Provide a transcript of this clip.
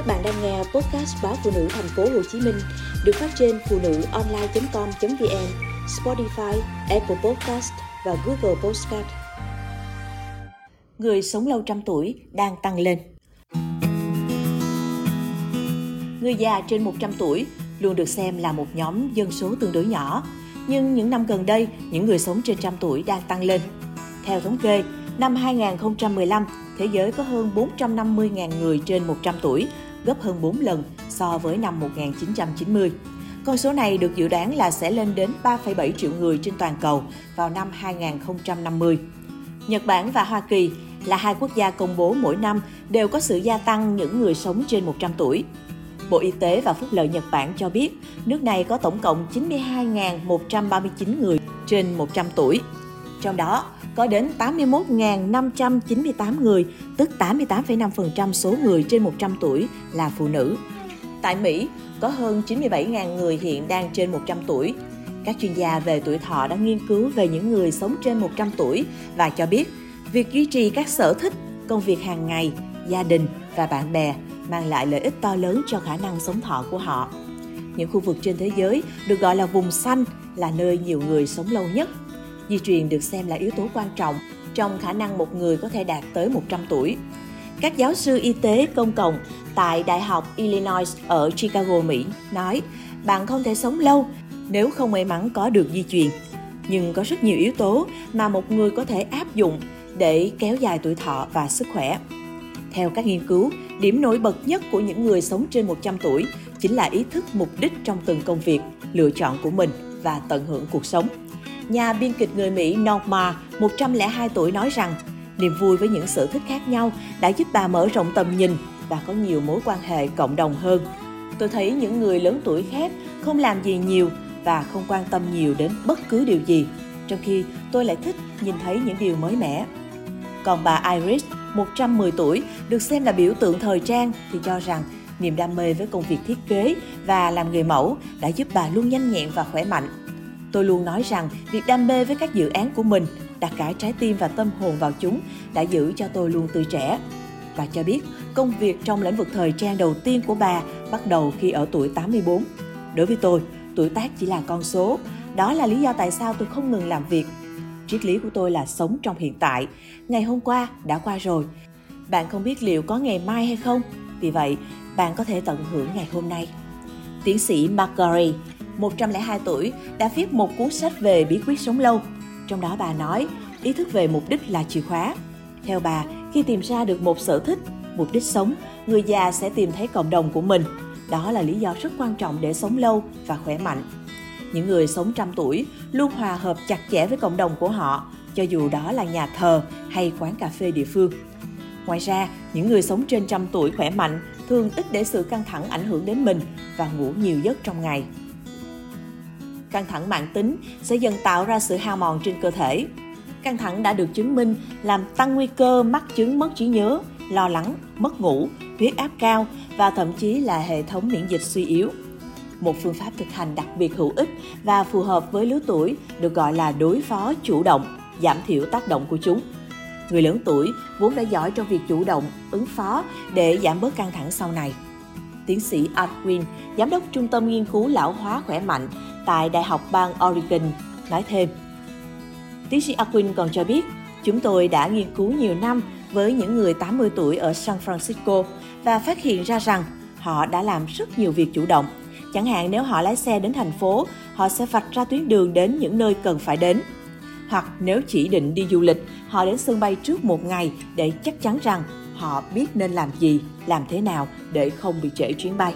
Các bạn đang nghe podcast báo phụ nữ thành phố Hồ Chí Minh được phát trên phụ nữ online.com.vn, Spotify, Apple Podcast và Google Podcast. Người sống lâu trăm tuổi đang tăng lên. Người già trên 100 tuổi luôn được xem là một nhóm dân số tương đối nhỏ, nhưng những năm gần đây, những người sống trên trăm tuổi đang tăng lên. Theo thống kê, năm 2015, thế giới có hơn 450.000 người trên 100 tuổi, gấp hơn 4 lần so với năm 1990. Con số này được dự đoán là sẽ lên đến 3,7 triệu người trên toàn cầu vào năm 2050. Nhật Bản và Hoa Kỳ là hai quốc gia công bố mỗi năm đều có sự gia tăng những người sống trên 100 tuổi. Bộ Y tế và Phúc lợi Nhật Bản cho biết nước này có tổng cộng 92.139 người trên 100 tuổi. Trong đó, có đến 81.598 người, tức 88,5% số người trên 100 tuổi là phụ nữ. Tại Mỹ, có hơn 97.000 người hiện đang trên 100 tuổi. Các chuyên gia về tuổi thọ đã nghiên cứu về những người sống trên 100 tuổi và cho biết việc duy trì các sở thích, công việc hàng ngày, gia đình và bạn bè mang lại lợi ích to lớn cho khả năng sống thọ của họ. Những khu vực trên thế giới được gọi là vùng xanh là nơi nhiều người sống lâu nhất Di truyền được xem là yếu tố quan trọng trong khả năng một người có thể đạt tới 100 tuổi. Các giáo sư y tế công cộng tại Đại học Illinois ở Chicago, Mỹ nói, bạn không thể sống lâu nếu không may mắn có được di truyền. Nhưng có rất nhiều yếu tố mà một người có thể áp dụng để kéo dài tuổi thọ và sức khỏe. Theo các nghiên cứu, điểm nổi bật nhất của những người sống trên 100 tuổi chính là ý thức mục đích trong từng công việc, lựa chọn của mình và tận hưởng cuộc sống nhà biên kịch người Mỹ Norma, 102 tuổi nói rằng niềm vui với những sở thích khác nhau đã giúp bà mở rộng tầm nhìn và có nhiều mối quan hệ cộng đồng hơn. Tôi thấy những người lớn tuổi khác không làm gì nhiều và không quan tâm nhiều đến bất cứ điều gì, trong khi tôi lại thích nhìn thấy những điều mới mẻ. Còn bà Iris, 110 tuổi, được xem là biểu tượng thời trang thì cho rằng niềm đam mê với công việc thiết kế và làm người mẫu đã giúp bà luôn nhanh nhẹn và khỏe mạnh Tôi luôn nói rằng việc đam mê với các dự án của mình, đặt cả trái tim và tâm hồn vào chúng đã giữ cho tôi luôn tươi trẻ. Bà cho biết công việc trong lĩnh vực thời trang đầu tiên của bà bắt đầu khi ở tuổi 84. Đối với tôi, tuổi tác chỉ là con số. Đó là lý do tại sao tôi không ngừng làm việc. Triết lý của tôi là sống trong hiện tại. Ngày hôm qua đã qua rồi. Bạn không biết liệu có ngày mai hay không. Vì vậy, bạn có thể tận hưởng ngày hôm nay. Tiến sĩ Marguerite 102 tuổi, đã viết một cuốn sách về bí quyết sống lâu. Trong đó bà nói, ý thức về mục đích là chìa khóa. Theo bà, khi tìm ra được một sở thích, mục đích sống, người già sẽ tìm thấy cộng đồng của mình. Đó là lý do rất quan trọng để sống lâu và khỏe mạnh. Những người sống trăm tuổi luôn hòa hợp chặt chẽ với cộng đồng của họ, cho dù đó là nhà thờ hay quán cà phê địa phương. Ngoài ra, những người sống trên trăm tuổi khỏe mạnh thường ít để sự căng thẳng ảnh hưởng đến mình và ngủ nhiều giấc trong ngày căng thẳng mạng tính sẽ dần tạo ra sự hao mòn trên cơ thể. Căng thẳng đã được chứng minh làm tăng nguy cơ mắc chứng mất trí nhớ, lo lắng, mất ngủ, huyết áp cao và thậm chí là hệ thống miễn dịch suy yếu. Một phương pháp thực hành đặc biệt hữu ích và phù hợp với lứa tuổi được gọi là đối phó chủ động, giảm thiểu tác động của chúng. Người lớn tuổi vốn đã giỏi trong việc chủ động, ứng phó để giảm bớt căng thẳng sau này. Tiến sĩ Art Green, giám đốc Trung tâm Nghiên cứu Lão hóa khỏe mạnh tại Đại học bang Oregon, nói thêm. Tiến sĩ Aquin còn cho biết, chúng tôi đã nghiên cứu nhiều năm với những người 80 tuổi ở San Francisco và phát hiện ra rằng họ đã làm rất nhiều việc chủ động. Chẳng hạn nếu họ lái xe đến thành phố, họ sẽ vạch ra tuyến đường đến những nơi cần phải đến. Hoặc nếu chỉ định đi du lịch, họ đến sân bay trước một ngày để chắc chắn rằng họ biết nên làm gì, làm thế nào để không bị trễ chuyến bay.